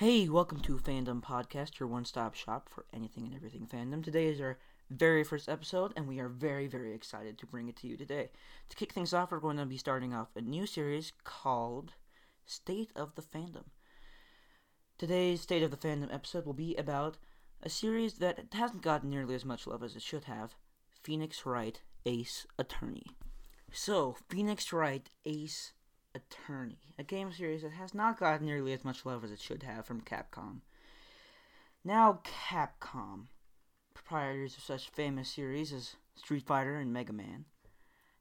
Hey, welcome to Fandom Podcast, your one stop shop for anything and everything fandom. Today is our very first episode, and we are very, very excited to bring it to you today. To kick things off, we're going to be starting off a new series called State of the Fandom. Today's State of the Fandom episode will be about a series that hasn't gotten nearly as much love as it should have Phoenix Wright Ace Attorney. So, Phoenix Wright Ace Attorney, a game series that has not gotten nearly as much love as it should have from Capcom. Now, Capcom, proprietors of such famous series as Street Fighter and Mega Man,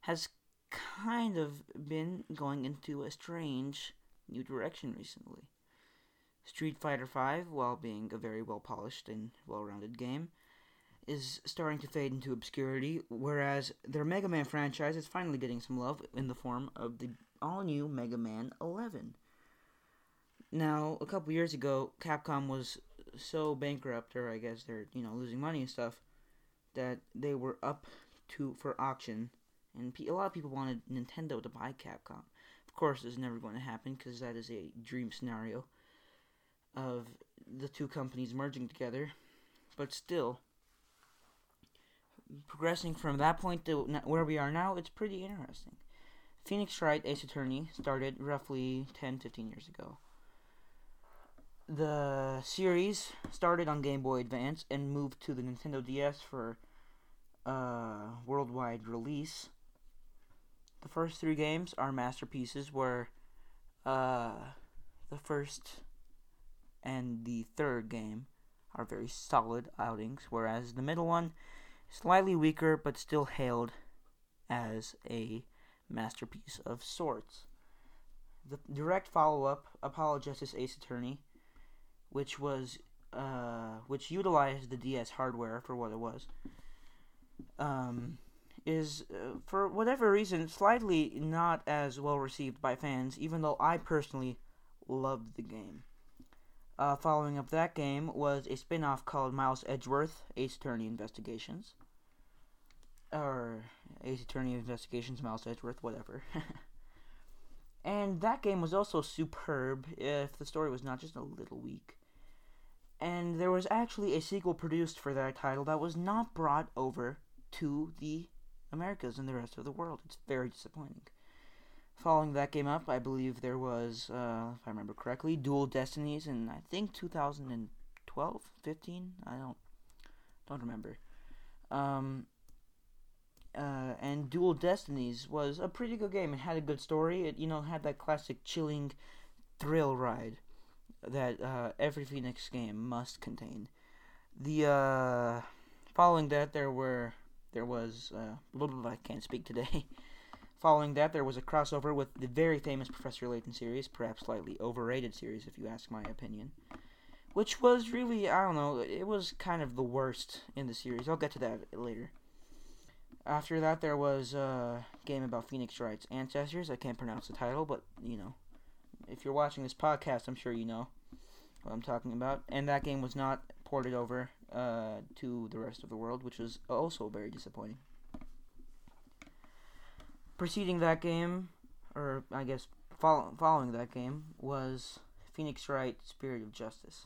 has kind of been going into a strange new direction recently. Street Fighter V, while being a very well polished and well rounded game, is starting to fade into obscurity, whereas their Mega Man franchise is finally getting some love in the form of the all new Mega Man 11. Now, a couple years ago, Capcom was so bankrupt, or I guess they're you know losing money and stuff, that they were up to for auction, and a lot of people wanted Nintendo to buy Capcom. Of course, this is never going to happen because that is a dream scenario of the two companies merging together. But still, progressing from that point to where we are now, it's pretty interesting. Phoenix Wright Ace Attorney started roughly 10 15 years ago. The series started on Game Boy Advance and moved to the Nintendo DS for uh, worldwide release. The first three games are masterpieces, where uh, the first and the third game are very solid outings, whereas the middle one is slightly weaker but still hailed as a masterpiece of sorts. The direct follow-up, Apollo Justice Ace Attorney, which was uh, which utilized the DS hardware for what it was, um, is uh, for whatever reason slightly not as well received by fans, even though I personally loved the game. Uh, following up that game was a spin off called Miles Edgeworth Ace Attorney Investigations. Or Ace Attorney Investigations, Miles Edgeworth, whatever. and that game was also superb if the story was not just a little weak. And there was actually a sequel produced for that title that was not brought over to the Americas and the rest of the world. It's very disappointing. Following that game up, I believe there was, uh, if I remember correctly, Dual Destinies in I think 2012, 15. I don't don't remember. Um, uh, and Dual Destinies was a pretty good game. It had a good story. It you know had that classic chilling thrill ride that uh, every Phoenix game must contain. The uh, following that there were there was uh, blah, blah, I can't speak today. Following that, there was a crossover with the very famous Professor Layton series, perhaps slightly overrated series, if you ask my opinion. Which was really, I don't know, it was kind of the worst in the series. I'll get to that later. After that, there was a game about Phoenix Wright's ancestors. I can't pronounce the title, but, you know, if you're watching this podcast, I'm sure you know what I'm talking about. And that game was not ported over uh, to the rest of the world, which was also very disappointing preceding that game, or I guess follow, following that game, was Phoenix Wright Spirit of Justice.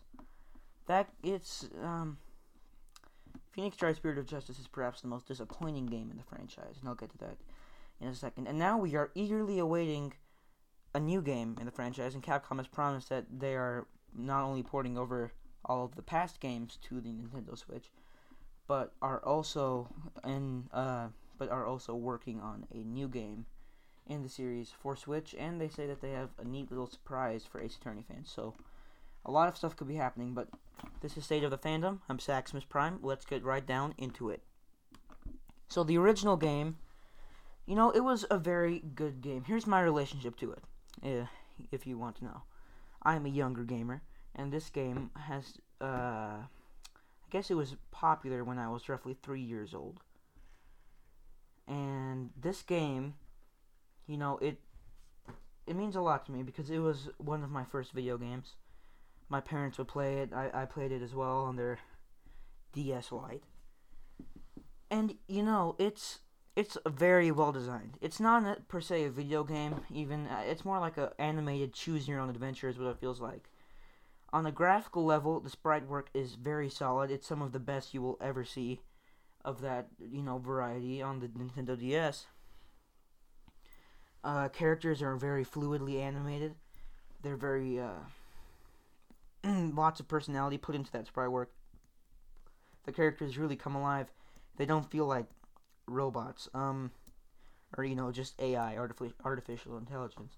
That it's um, Phoenix Wright Spirit of Justice is perhaps the most disappointing game in the franchise, and I'll get to that in a second. And now we are eagerly awaiting a new game in the franchise, and Capcom has promised that they are not only porting over all of the past games to the Nintendo Switch, but are also in uh, but are also working on a new game in the series for Switch, and they say that they have a neat little surprise for Ace Attorney fans. So, a lot of stuff could be happening, but this is State of the Fandom. I'm Saximus Prime. Let's get right down into it. So, the original game, you know, it was a very good game. Here's my relationship to it, eh, if you want to know. I am a younger gamer, and this game has, uh, I guess it was popular when I was roughly three years old. And this game, you know, it it means a lot to me because it was one of my first video games. My parents would play it. I, I played it as well on their DS Lite. And you know, it's it's very well designed. It's not a, per se a video game. Even uh, it's more like a animated choose your own adventure is what it feels like. On a graphical level, the sprite work is very solid. It's some of the best you will ever see of that, you know, variety on the Nintendo DS. Uh, characters are very fluidly animated. They're very uh, lots of personality put into that sprite work. The characters really come alive. They don't feel like robots, um, or you know, just AI, artificial artificial intelligence.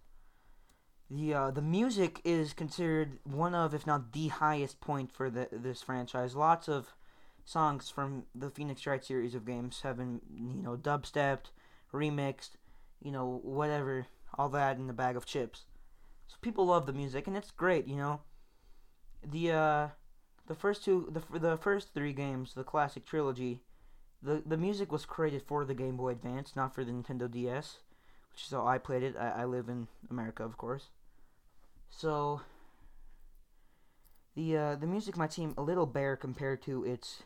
The uh, the music is considered one of, if not the highest point for the this franchise. Lots of songs from the Phoenix Wright series of games have been, you know, dubstepped, remixed, you know, whatever, all that in a bag of chips. So people love the music, and it's great, you know. The uh, the first two, the the first three games, the classic trilogy, the the music was created for the Game Boy Advance, not for the Nintendo DS, which is how I played it. I, I live in America, of course. So the uh, the music might seem a little bare compared to its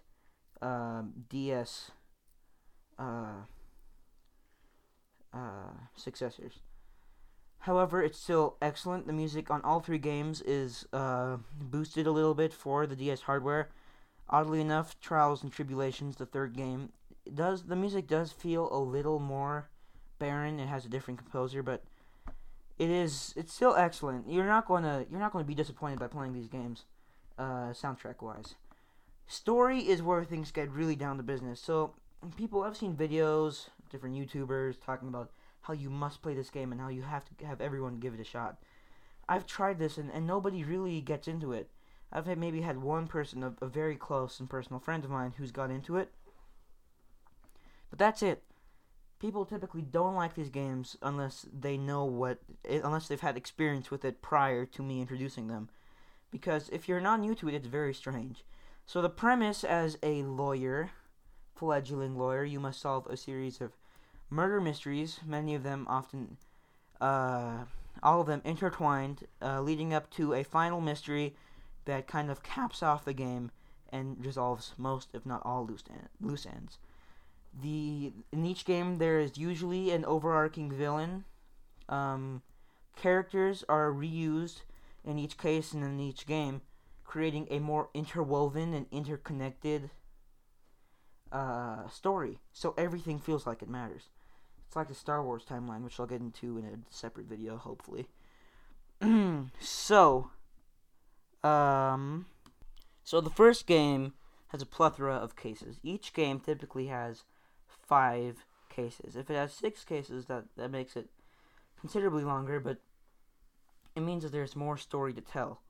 uh, DS uh, uh, successors. However, it's still excellent. The music on all three games is uh, boosted a little bit for the DS hardware. Oddly enough, Trials and Tribulations, the third game, does the music does feel a little more barren. It has a different composer, but it is it's still excellent. You're not gonna you're not gonna be disappointed by playing these games, uh, soundtrack wise. Story is where things get really down to business. So people I've seen videos, different YouTubers talking about how you must play this game and how you have to have everyone give it a shot. I've tried this and, and nobody really gets into it. I've had maybe had one person, a, a very close and personal friend of mine, who's got into it. But that's it people typically don't like these games unless they know what eh, unless they've had experience with it prior to me introducing them because if you're not new to it it's very strange so the premise as a lawyer fledgling lawyer you must solve a series of murder mysteries many of them often uh, all of them intertwined uh, leading up to a final mystery that kind of caps off the game and resolves most if not all loose, loose ends the in each game there is usually an overarching villain. Um, characters are reused in each case and in each game, creating a more interwoven and interconnected uh, story. So everything feels like it matters. It's like the Star Wars timeline, which I'll get into in a separate video, hopefully. so, um, so the first game has a plethora of cases. Each game typically has five cases. If it has six cases, that, that makes it considerably longer, but it means that there's more story to tell.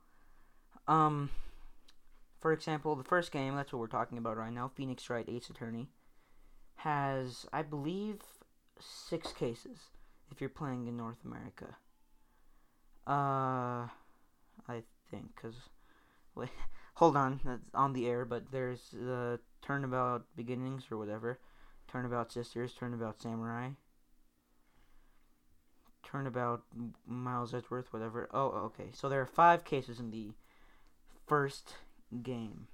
Um, for example, the first game, that's what we're talking about right now, Phoenix Wright Ace Attorney, has, I believe, six cases if you're playing in North America. Uh, I think, because, wait, hold on, that's on the air, but there's the Turnabout Beginnings or whatever. Turnabout Sisters, Turnabout Samurai, Turnabout Miles Edgeworth, whatever. Oh, okay. So there are five cases in the first game.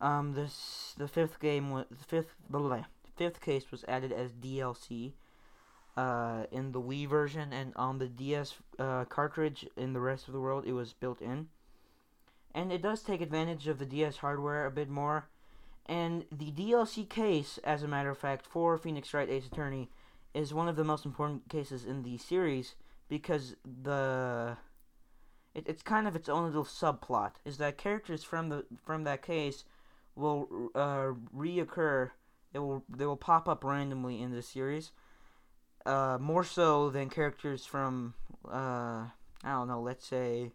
Um, this the fifth game was the fifth blah, blah, fifth case was added as DLC. Uh, in the Wii version and on the DS uh, cartridge in the rest of the world, it was built in. And it does take advantage of the DS hardware a bit more and the DLC case, as a matter of fact, for Phoenix Wright Ace Attorney is one of the most important cases in the series because the it, it's kind of its own little subplot is that characters from the from that case will uh, reoccur. They will they will pop up randomly in the series. Uh, more so than characters from uh, I don't know, let's say,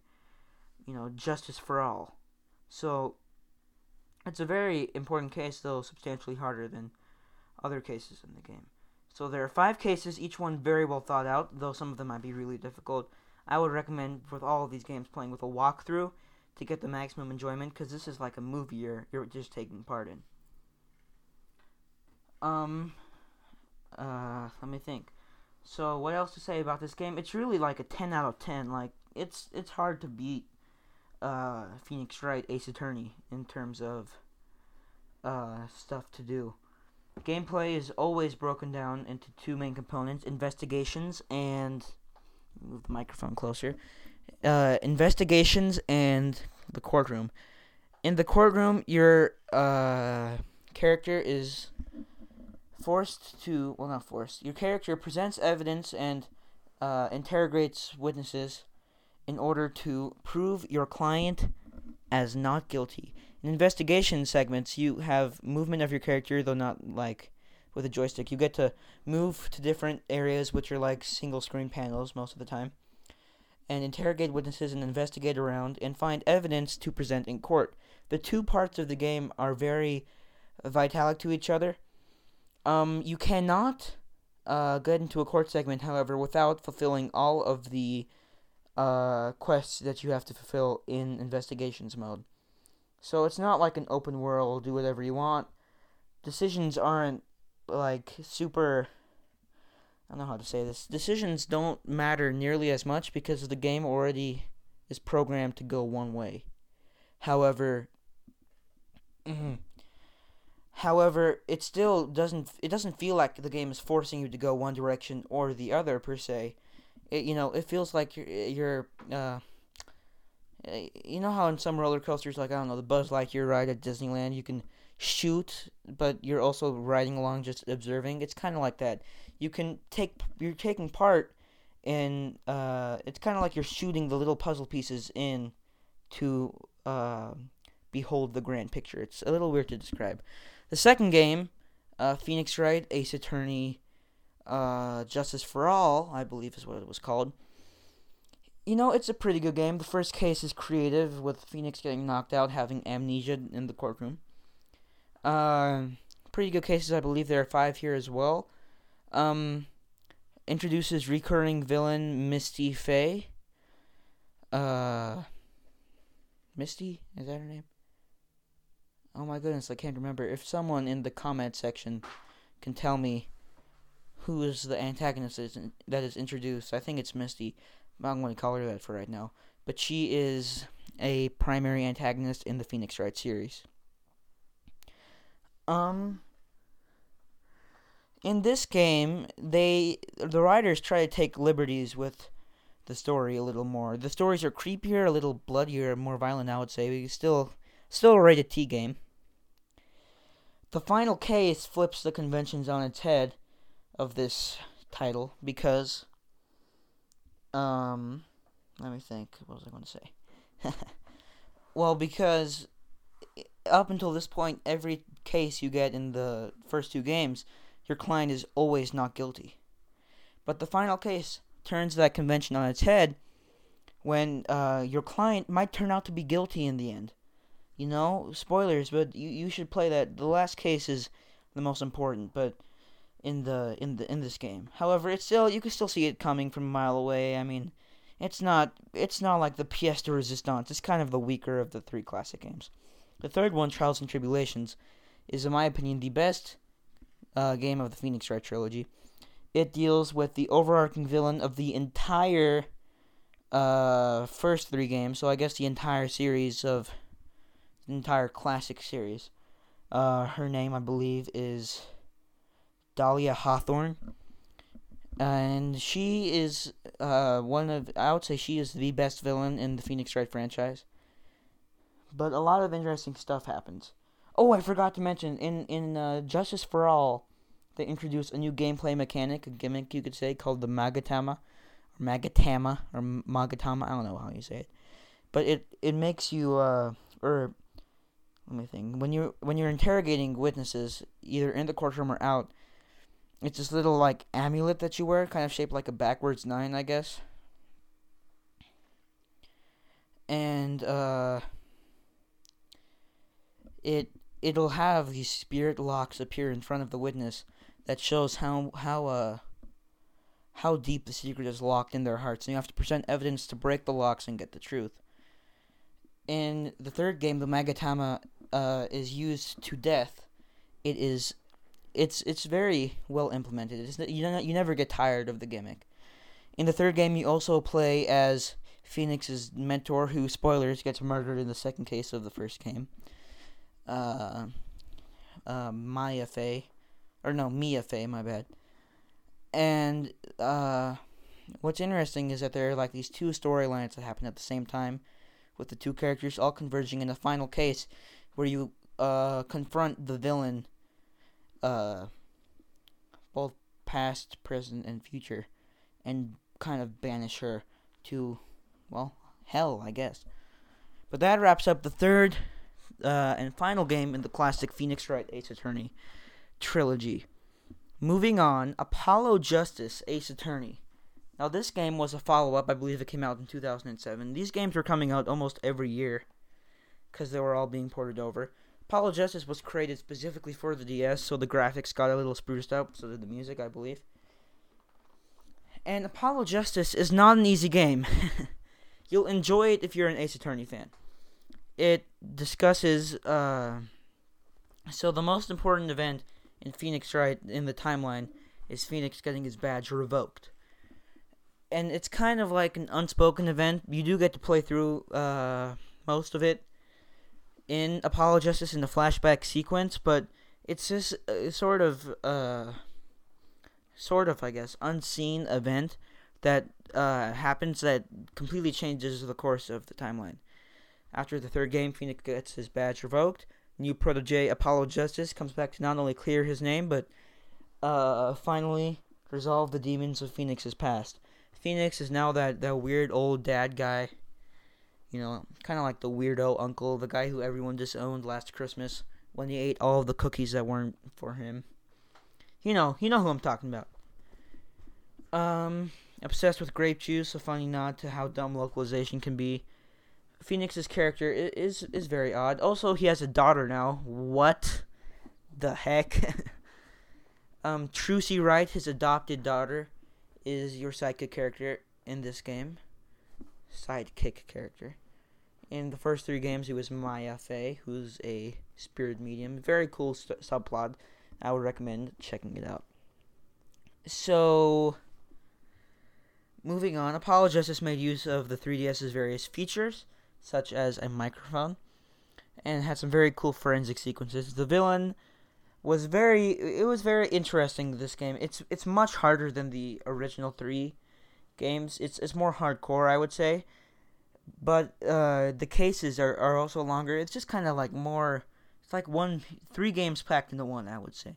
you know, Justice for All. So it's a very important case, though substantially harder than other cases in the game. So there are five cases, each one very well thought out, though some of them might be really difficult. I would recommend with all of these games playing with a walkthrough to get the maximum enjoyment, because this is like a movie you're, you're just taking part in. Um, uh, let me think. So what else to say about this game? It's really like a 10 out of 10. Like it's it's hard to beat uh, Phoenix Wright Ace Attorney in terms of uh, stuff to do. Gameplay is always broken down into two main components investigations and move the microphone closer uh, investigations and the courtroom. In the courtroom, your uh, character is forced to well, not forced. Your character presents evidence and uh, interrogates witnesses in order to prove your client as not guilty. In investigation segments, you have movement of your character, though not like with a joystick. You get to move to different areas, which are like single screen panels most of the time, and interrogate witnesses and investigate around and find evidence to present in court. The two parts of the game are very vitalic to each other. Um, you cannot uh, get into a court segment, however, without fulfilling all of the uh, quests that you have to fulfill in investigations mode. So it's not like an open world, do whatever you want. Decisions aren't like super. I don't know how to say this. Decisions don't matter nearly as much because the game already is programmed to go one way. However, mm-hmm. However, it still doesn't. It doesn't feel like the game is forcing you to go one direction or the other per se. It, you know, it feels like you're, you're uh, you know how in some roller coasters, like I don't know, the Buzz Lightyear ride at Disneyland, you can shoot, but you're also riding along just observing. It's kind of like that. You can take you're taking part in. Uh, it's kind of like you're shooting the little puzzle pieces in to uh, behold the grand picture. It's a little weird to describe. The second game, uh, Phoenix Wright, Ace Attorney, uh, Justice for All, I believe is what it was called. You know, it's a pretty good game. The first case is creative, with Phoenix getting knocked out, having amnesia in the courtroom. Uh, pretty good cases. I believe there are five here as well. Um, introduces recurring villain Misty Fey. Uh, Misty is that her name? Oh my goodness, I can't remember. If someone in the comment section can tell me who is the antagonist that is, introduced, I think it's Misty. I'm going to call her that for right now. But she is a primary antagonist in the Phoenix Wright series. Um in this game, they the writers try to take liberties with the story a little more. The stories are creepier, a little bloodier, more violent, I would say, but still still a rated T game. The final case flips the conventions on its head of this title because um let me think what was I going to say? well, because up until this point every case you get in the first two games, your client is always not guilty. But the final case turns that convention on its head when uh, your client might turn out to be guilty in the end. You know, spoilers, but you, you should play that. The last case is the most important, but in the in the in this game. However, it's still you can still see it coming from a mile away. I mean, it's not it's not like the pièce de résistance. It's kind of the weaker of the three classic games. The third one, Trials and Tribulations, is, in my opinion, the best uh, game of the Phoenix Wright trilogy. It deals with the overarching villain of the entire uh, first three games, so I guess the entire series of entire classic series. Uh, her name, I believe, is Dahlia Hawthorne, and she is uh, one of I would say she is the best villain in the Phoenix Wright franchise. But a lot of interesting stuff happens. Oh, I forgot to mention in in uh, Justice for All, they introduced a new gameplay mechanic, a gimmick you could say, called the Magatama, or Magatama, or Magatama. I don't know how you say it, but it it makes you uh or let me think when you when you're interrogating witnesses either in the courtroom or out. It's this little like amulet that you wear, kind of shaped like a backwards nine, I guess. And uh, it it'll have these spirit locks appear in front of the witness that shows how how uh how deep the secret is locked in their hearts and you have to present evidence to break the locks and get the truth in the third game the magatama uh, is used to death it is it's it's very well implemented. It's, you, you never get tired of the gimmick. In the third game you also play as phoenix's mentor who spoilers gets murdered in the second case of the first game. Uh, uh, Maya Fey, or no, Mia Fey, my bad. And uh, what's interesting is that there are like these two storylines that happen at the same time, with the two characters all converging in the final case, where you uh, confront the villain, uh, both past, present, and future, and kind of banish her to, well, hell, I guess. But that wraps up the third uh, and final game in the classic Phoenix Wright Ace Attorney trilogy. Moving on, Apollo Justice Ace Attorney. Now, this game was a follow up. I believe it came out in 2007. These games were coming out almost every year because they were all being ported over. Apollo Justice was created specifically for the DS, so the graphics got a little spruced up, so did the music, I believe. And Apollo Justice is not an easy game. You'll enjoy it if you're an Ace Attorney fan. It discusses, uh, so the most important event in Phoenix Wright, in the timeline is Phoenix getting his badge revoked. And it's kind of like an unspoken event. You do get to play through uh, most of it in Apollo Justice in the flashback sequence, but it's just a sort of, uh, sort of, I guess, unseen event that uh, happens that completely changes the course of the timeline. After the third game, Phoenix gets his badge revoked. New protege Apollo Justice comes back to not only clear his name, but uh, finally resolve the demons of Phoenix's past. Phoenix is now that, that weird old dad guy you know, kind of like the weirdo uncle, the guy who everyone disowned last Christmas when he ate all of the cookies that weren't for him. You know, you know who I'm talking about. Um, obsessed with grape juice, a funny nod to how dumb localization can be. Phoenix's character is is very odd. Also, he has a daughter now. What the heck? um, Trucy Wright, his adopted daughter, is your sidekick character in this game. Sidekick character. In the first three games, he was Maya Fey, who's a spirit medium. Very cool st- subplot. I would recommend checking it out. So, moving on, Apollo Justice made use of the 3DS's various features, such as a microphone, and had some very cool forensic sequences. The villain was very it was very interesting this game. It's it's much harder than the original 3 games. It's it's more hardcore, I would say but uh, the cases are, are also longer. It's just kind of like more. It's like one three games packed into one. I would say.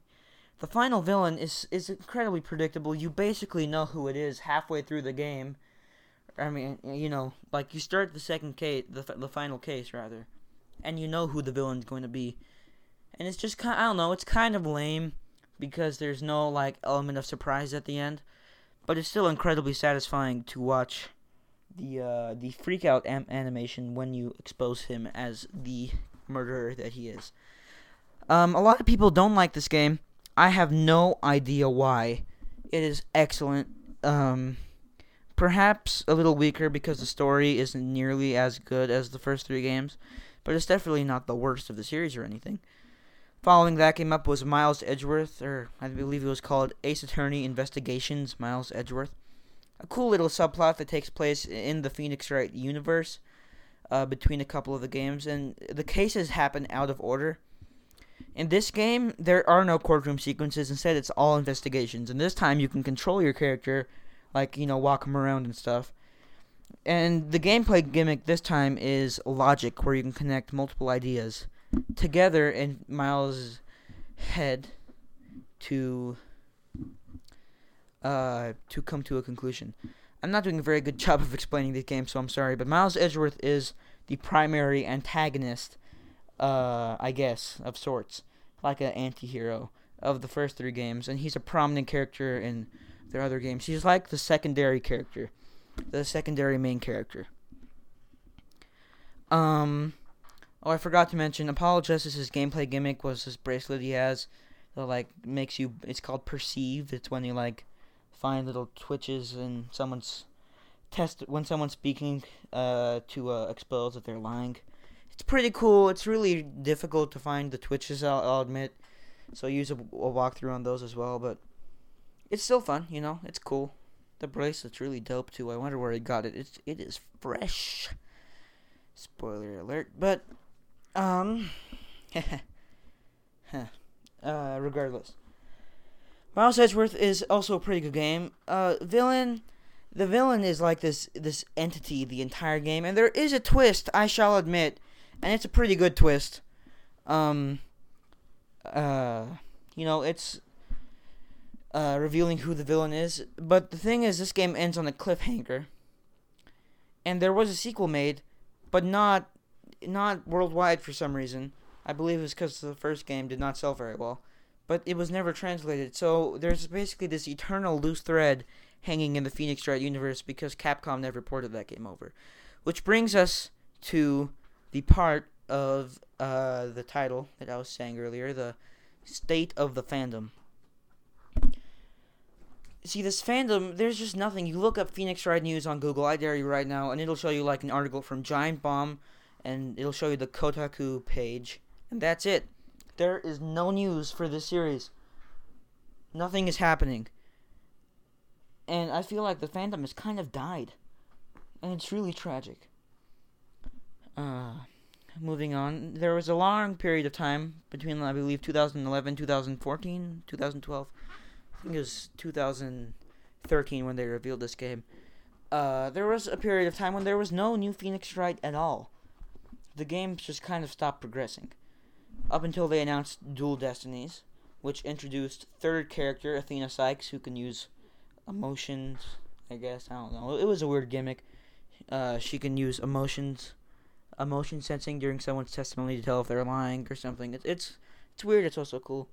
The final villain is is incredibly predictable. You basically know who it is halfway through the game. I mean, you know, like you start the second case, the the final case rather, and you know who the villain's going to be, and it's just kind. I don't know. It's kind of lame because there's no like element of surprise at the end, but it's still incredibly satisfying to watch the uh, the freak out am- animation when you expose him as the murderer that he is. Um, a lot of people don't like this game. I have no idea why. It is excellent. Um, perhaps a little weaker because the story isn't nearly as good as the first three games, but it's definitely not the worst of the series or anything. Following that came up was Miles Edgeworth, or I believe it was called Ace Attorney Investigations Miles Edgeworth a cool little subplot that takes place in the Phoenix Wright universe uh, between a couple of the games, and the cases happen out of order. In this game, there are no courtroom sequences. Instead, it's all investigations. And this time, you can control your character, like you know, walk him around and stuff. And the gameplay gimmick this time is logic, where you can connect multiple ideas together in Miles' head to uh, to come to a conclusion. I'm not doing a very good job of explaining the game, so I'm sorry. But Miles Edgeworth is the primary antagonist, uh, I guess, of sorts, like an anti-hero of the first three games, and he's a prominent character in their other games. He's like the secondary character, the secondary main character. Um, oh, I forgot to mention, Apollo Justice's gameplay gimmick was this bracelet he has that like makes you. It's called perceive. It's when you like find little twitches in someone's test when someone's speaking uh, to uh, expose that they're lying. It's pretty cool. It's really difficult to find the twitches. I'll, I'll admit. So use a, a walkthrough on those as well, but it's still fun. You know, it's cool. The bracelet's really dope too. I wonder where he got it. It's it is fresh. Spoiler alert. But um, huh. uh, regardless. Miles Edgeworth is also a pretty good game. Uh, villain, the villain is like this this entity the entire game, and there is a twist, I shall admit, and it's a pretty good twist. Um, uh, you know, it's uh, revealing who the villain is. But the thing is, this game ends on a cliffhanger, and there was a sequel made, but not not worldwide for some reason. I believe it was because the first game did not sell very well, but it was never translated. So there's basically this eternal loose thread hanging in the Phoenix Wright universe because Capcom never ported that game over. Which brings us to the part of uh, the title that I was saying earlier, the state of the fandom. See, this fandom, there's just nothing. You look up Phoenix Wright News on Google, I dare you right now, and it'll show you like an article from Giant Bomb, and it'll show you the Kotaku page, and that's it. There is no news for this series. Nothing is happening. And I feel like the fandom has kind of died. And it's really tragic. Uh, moving on. There was a long period of time between, I believe, 2011, 2014, 2012. I think it was 2013 when they revealed this game. Uh, there was a period of time when there was no new Phoenix Wright at all. The game just kind of stopped progressing up until they announced Dual Destinies, which introduced third character Athena Cykes, who can use emotions. I guess I don't know. It was a weird gimmick. Uh, she can use emotions, emotion sensing during someone's testimony to tell if they're lying or something. It's it's it's weird. It's also cool.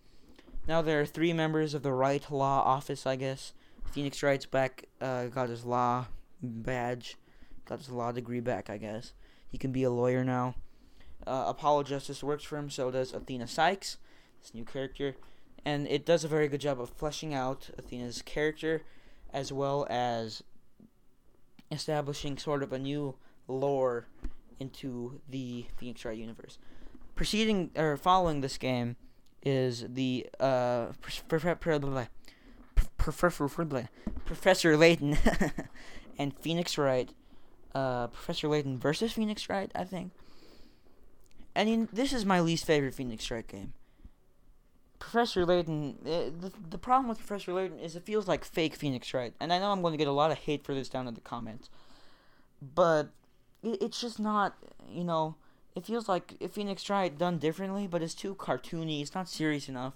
Now there are three members of the Wright Law Office. I guess Phoenix Wright's back. Uh, got his law badge, got his law degree back. I guess he can be a lawyer now. Uh, Apollo Justice works for him, so does Athena Cykes, this new character. And it does a very good job of fleshing out Athena's character as well as establishing sort of a new lore into the Phoenix Wright universe. Preceding or following this game is the uh, Professor Layton and Phoenix Wright. Uh, Professor Layton versus Phoenix Wright, I think. I mean, this is my least favorite Phoenix Wright game. Professor Layton, uh, the, the problem with Professor Layton is it feels like fake Phoenix Wright, And I know I'm going to get a lot of hate for this down in the comments. But it, it's just not, you know, it feels like Phoenix Wright done differently, but it's too cartoony. It's not serious enough.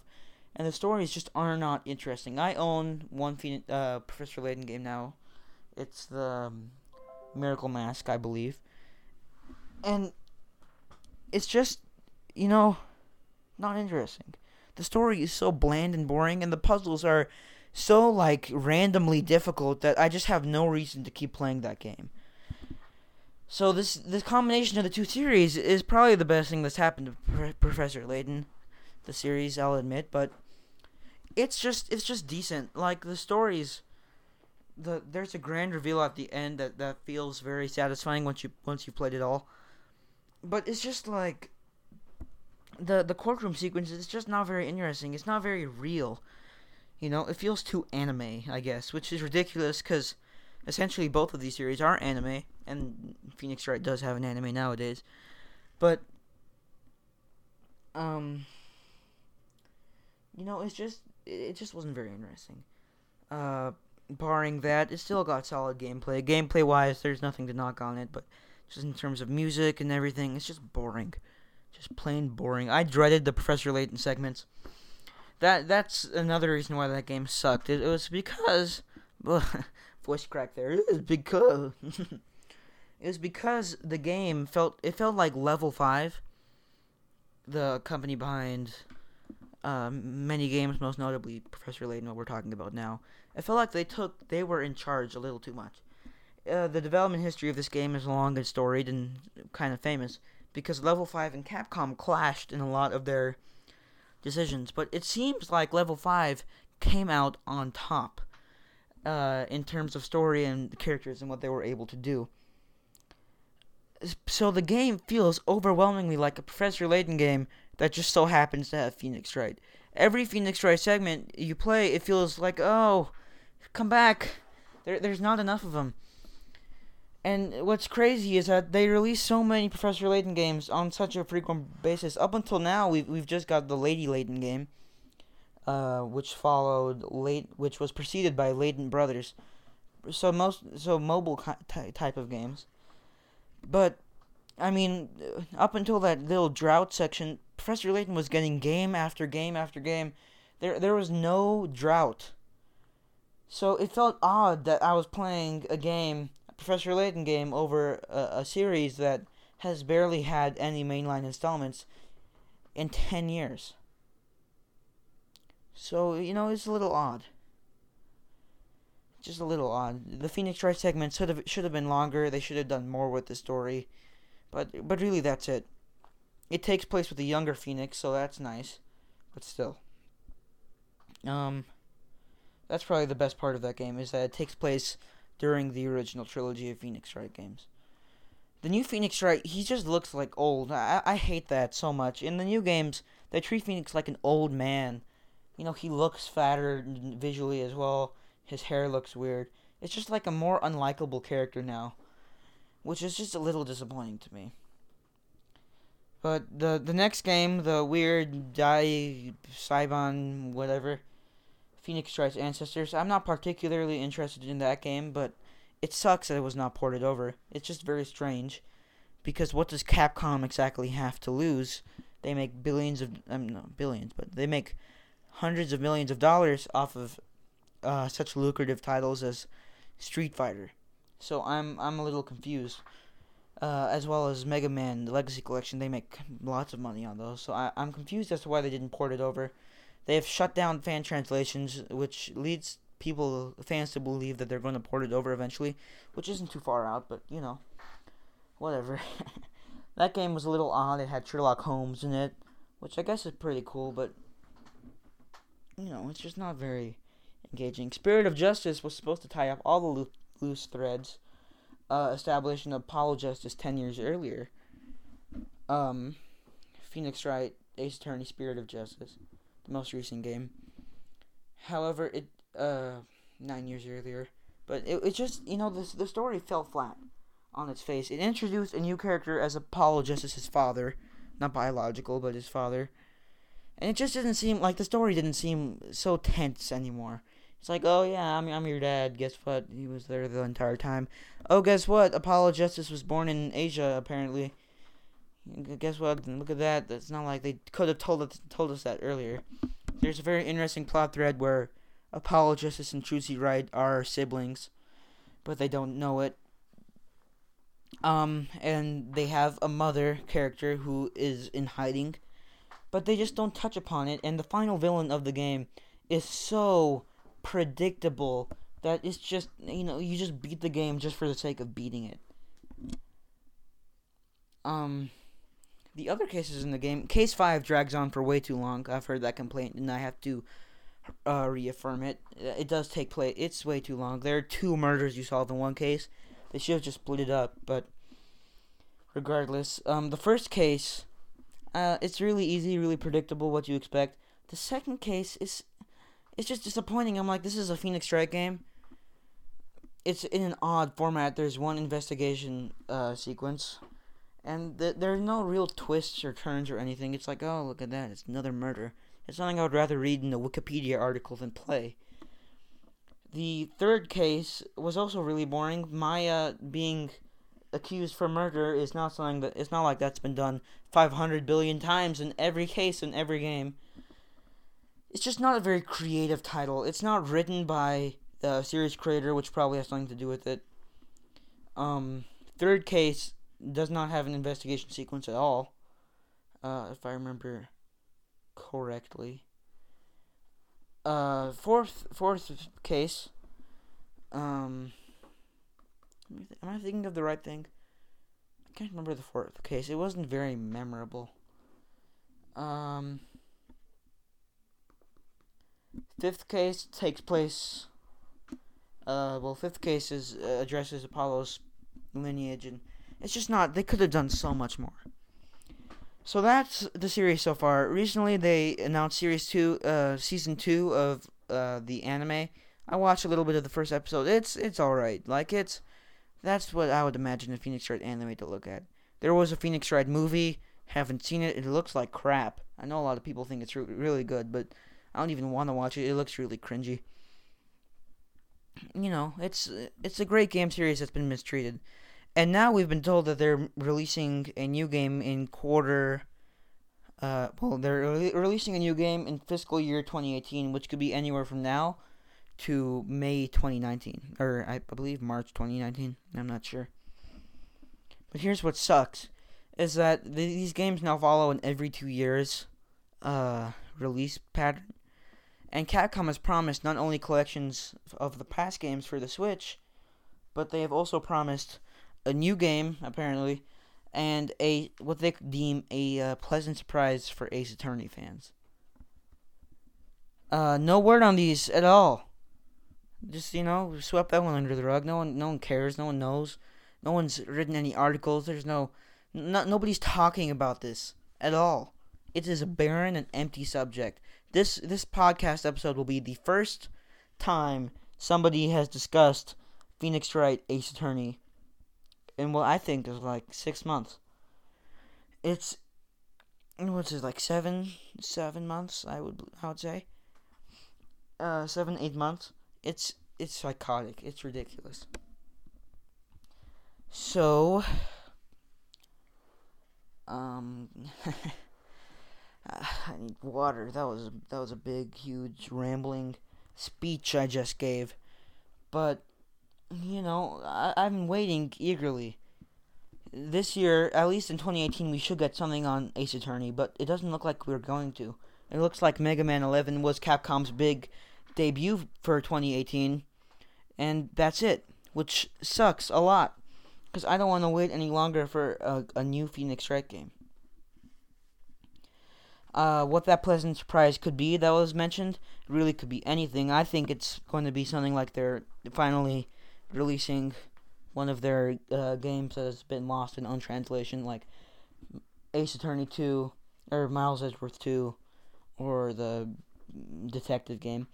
And the stories just are not interesting. I own one Phoenix, uh, Professor Layton game now. It's the um, Miracle Mask, I believe. And it's just, you know, not interesting. The story is so bland and boring, and the puzzles are so, like, randomly difficult that I just have no reason to keep playing that game. So this this combination of the two series is probably the best thing that's happened to Professor Layton, the series I'll admit, but it's just it's just decent. Like the stories, the there's a grand reveal at the end that that feels very satisfying once you once you played it all but it's just like the the courtroom sequence is just not very interesting. It's not very real. You know, it feels too anime, I guess, which is ridiculous because essentially both of these series are anime, and Phoenix Wright does have an anime nowadays. But, um, you know, it's just it just wasn't very interesting. Uh, barring that, it still got solid gameplay. Gameplay wise, there's nothing to knock on it, but just in terms of music and everything. It's just boring, just plain boring. I dreaded the Professor Layton segments. That that's another reason why that game sucked. It, it was because voice crack there. It was because it was because the game felt it felt like level five. The company behind um, many games, most notably Professor Layton, what we're talking about now. It felt like they took they were in charge a little too much uh, the development history of this game is long and storied and kind of famous because Level 5 and Capcom clashed in a lot of their decisions. But it seems like Level 5 came out on top uh, in terms of story and characters and what they were able to do. So the game feels overwhelmingly like a Professor Layton game that just so happens to have Phoenix Wright. Every Phoenix Wright segment you play, it feels like, oh, come back. There, there's not enough of them. And what's crazy is that they release so many Professor Layton games on such a frequent basis. Up until now, we've we've just got the Lady Layton game, uh, which followed late, which was preceded by Layton Brothers. so most so mobile type of games. But I mean, up until that little drought section, Professor Layton was getting game after game after game. There there was no drought. So it felt odd that I was playing a game, Professor Layton game, over a, a series that has barely had any mainline installments in 10 years. So, you know, it's a little odd. Just a little odd. The Phoenix Wright segment should have should have been longer. They should have done more with the story. But but really that's it. It takes place with a younger Phoenix, so that's nice. But still. Um that's probably the best part of that game is that it takes place during the original trilogy of Phoenix Wright games. The new Phoenix Wright, he just looks like old. I, I hate that so much. In the new games, they treat Phoenix like an old man. You know, he looks fatter visually as well. His hair looks weird. It's just like a more unlikable character now, which is just a little disappointing to me. But the the next game, the weird Dai Saibon whatever, Phoenix Wright's Ancestors, I'm not particularly interested in that game, but it sucks that it was not ported over. It's just very strange. Because what does Capcom exactly have to lose? They make billions of, um, no, billions, but they make hundreds of millions of dollars off of uh, such lucrative titles as Street Fighter. So I'm I'm a little confused. Uh, as well as Mega Man, the Legacy Collection, they make lots of money on those. So I, I'm confused as to why they didn't port it over. They have shut down fan translations, which leads people, fans, to believe that they're going to port it over eventually, which isn't too far out, but you know, whatever. that game was a little odd. It had Sherlock Holmes in it, which I guess is pretty cool, but you know, it's just not very engaging. Spirit of Justice was supposed to tie up all the lo- loose threads uh, established in Apollo Justice 10 years earlier. Um, Phoenix Wright, Ace Attorney, Spirit of Justice, the most recent game. However, it uh, nine years earlier. But it, it just, you know, the, the story fell flat on its face. It introduced a new character as Apollo Justice's father. Not biological, but his father. And it just didn't seem like the story didn't seem so tense anymore. It's like, oh yeah, I'm, I'm your dad. Guess what? He was there the entire time. Oh, guess what? Apollo Justice was born in Asia, apparently. Guess what? Look at that. It's not like they could have told us, told us that earlier. There's a very interesting plot thread where Apollo Justice and Trucy Wright are siblings, but they don't know it. Um, and they have a mother character who is in hiding, but they just don't touch upon it. And the final villain of the game is so predictable that it's just you know you just beat the game just for the sake of beating it. Um, the other cases in the game, case five drags on for way too long. I've heard that complaint, and I have to uh, reaffirm it. It does take place. It's way too long. There are two murders you solve in one case. They should have just split it up, but regardless, um, the first case, uh, it's really easy, really predictable what you expect. The second case is, it's just disappointing. I'm like, this is a Phoenix Wright game. It's in an odd format. There's one investigation uh, sequence, and th- there's no real twists or turns or anything. It's like, oh, look at that, it's another murder. It's something I would rather read in a Wikipedia article than play. The third case was also really boring. Maya being accused for murder is not something that it's not like that's been done 500 billion times in every case in every game. It's just not a very creative title. It's not written by the series creator, which probably has something to do with it. Um, third case does not have an investigation sequence at all. Uh, if I remember correctly. Uh, fourth fourth case. Um, am I thinking of the right thing? I can't remember the fourth case. It wasn't very memorable. Um, fifth case takes place. Uh, well, fifth case is uh, addresses Apollo's lineage, and it's just not. They could have done so much more. So that's the series so far. Recently, they announced series two, uh, season two of uh, the anime. I watched a little bit of the first episode. It's it's all right. Like it's that's what I would imagine a Phoenix Wright anime to look at. There was a Phoenix Wright movie. Haven't seen it. It looks like crap. I know a lot of people think it's re- really good, but I don't even want to watch it. It looks really cringy. you know, it's it's a great game series that's been mistreated. And now we've been told that they're releasing a new game in quarter uh, well, they're re- releasing a new game in fiscal year 2018, which could be anywhere from now to May 2019, or I believe March 2019. I'm not sure. But here's what sucks: is that th- these games now follow an every two years uh, release pattern, and Capcom has promised not only collections of the past games for the Switch, but they have also promised a new game apparently and a what they deem a uh, pleasant surprise for Ace Attorney fans. Uh, no word on these at all. Just you know, swept that one under the rug. No one, no one cares. No one knows. No one's written any articles. There's no, no nobody's talking about this at all. It is a barren and empty subject. This this podcast episode will be the first time somebody has discussed Phoenix Wright Ace Attorney in what I think is like six months. It's what's it like seven seven months? I would I would say. Uh, seven eight months. It's it's psychotic. It's ridiculous. So, um, I need water. That was that was a big, huge, rambling speech I just gave, but you know, I, I've been waiting eagerly. This year, at least in 2018, we should get something on Ace Attorney, but it doesn't look like we're going to. It looks like Mega Man 11 was Capcom's big debut for 2018, and that's it, which sucks a lot, because I don't want to wait any longer for a, a new Phoenix Wright game. Uh, what that pleasant surprise could be that was mentioned really could be anything. I think it's going to be something like they're finally releasing one of their uh, games that has been lost in untranslation, like Ace Attorney 2, or Miles Edgeworth 2, or the detective game.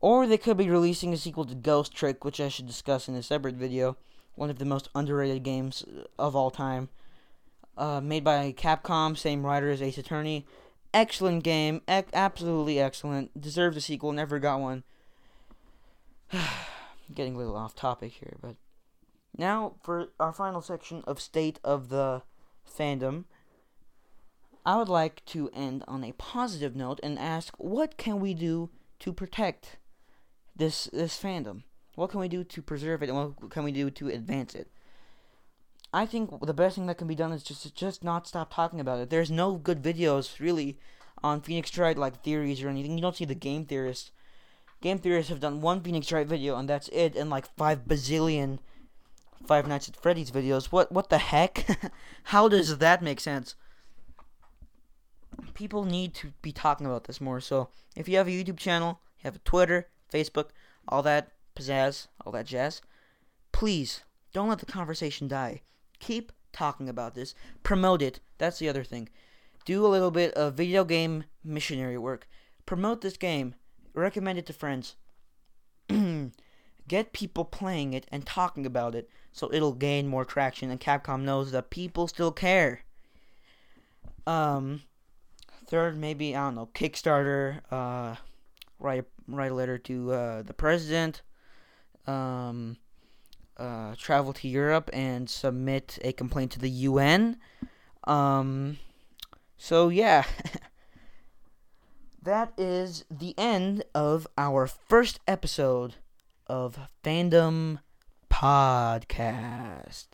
Or they could be releasing a sequel to Ghost Trick, which I should discuss in a separate video. One of the most underrated games of all time. Uh, made by Capcom, same writer as Ace Attorney. Excellent game, absolutely excellent. Deserves a sequel, never got one. getting a little off topic here, but now for our final section of State of the Fandom. I would like to end on a positive note and ask what can we do to protect this this fandom? What can we do to preserve it and what can we do to advance it? I think the best thing that can be done is just just not stop talking about it. There's no good videos really on Phoenix Wright like theories or anything. You don't see the game theorists Game theorists have done one Phoenix Wright video and that's it, and like five bazillion Five Nights at Freddy's videos. What what the heck? How does that make sense? People need to be talking about this more. So if you have a YouTube channel, you have a Twitter, Facebook, all that pizzazz, all that jazz, please don't let the conversation die. Keep talking about this. Promote it. That's the other thing. Do a little bit of video game missionary work. Promote this game recommend it to friends. Get people playing it and talking about it so it'll gain more traction and Capcom knows that people still care. Um third maybe I don't know, Kickstarter, uh write write a letter to uh, the president. Um uh, travel to Europe and submit a complaint to the UN. Um, so yeah, that is the end of our first episode of Fandom Podcast.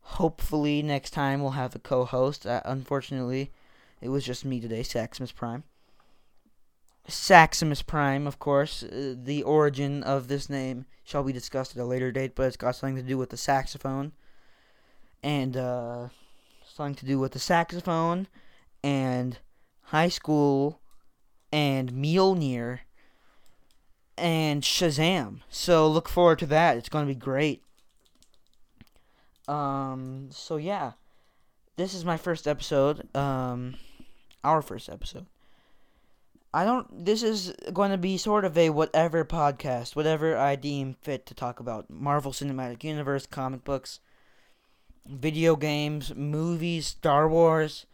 Hopefully, next time we'll have a co host. Uh, unfortunately, it was just me today, Saximus Prime. Saximus Prime, of course. Uh, the origin of this name shall be discussed at a later date, but it's got something to do with the saxophone. And, uh, something to do with the saxophone and high school and Mjolnir and Shazam. So look forward to that. It's going to be great. Um so yeah. This is my first episode. Um our first episode. I don't this is going to be sort of a whatever podcast, whatever I deem fit to talk about. Marvel Cinematic Universe, comic books, video games, movies, Star Wars,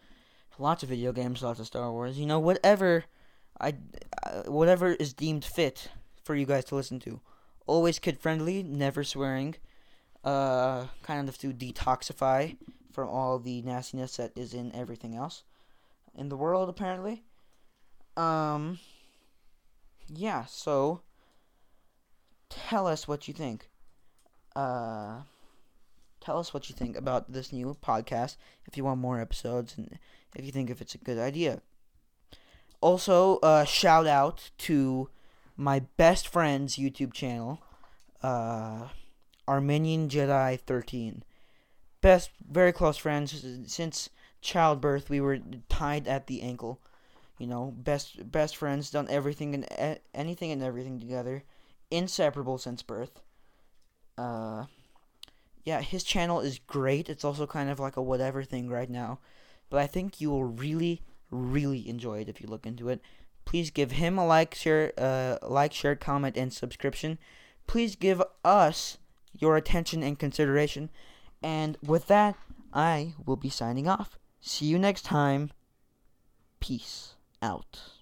lots of video games, lots of Star Wars. You know, whatever I, uh, whatever is deemed fit for you guys to listen to. Always kid friendly, never swearing. Uh, kind of to detoxify from all the nastiness that is in everything else in the world, apparently. Um, yeah, so tell us what you think. Uh, tell us what you think about this new podcast if you want more episodes and if you think if it's a good idea. Also, uh, shout out to my best friend's YouTube channel, uh, Armenian Jedi 13. Best, very close friends since childbirth. We were tied at the ankle. You know, best best friends, done everything and anything and everything together, inseparable since birth. Uh, yeah, his channel is great. It's also kind of like a whatever thing right now, but I think you will really, really enjoy it if you look into it. Please give him a like, share, uh, like, share, comment, and subscription. Please give us your attention and consideration. And with that, I will be signing off. See you next time. Peace out.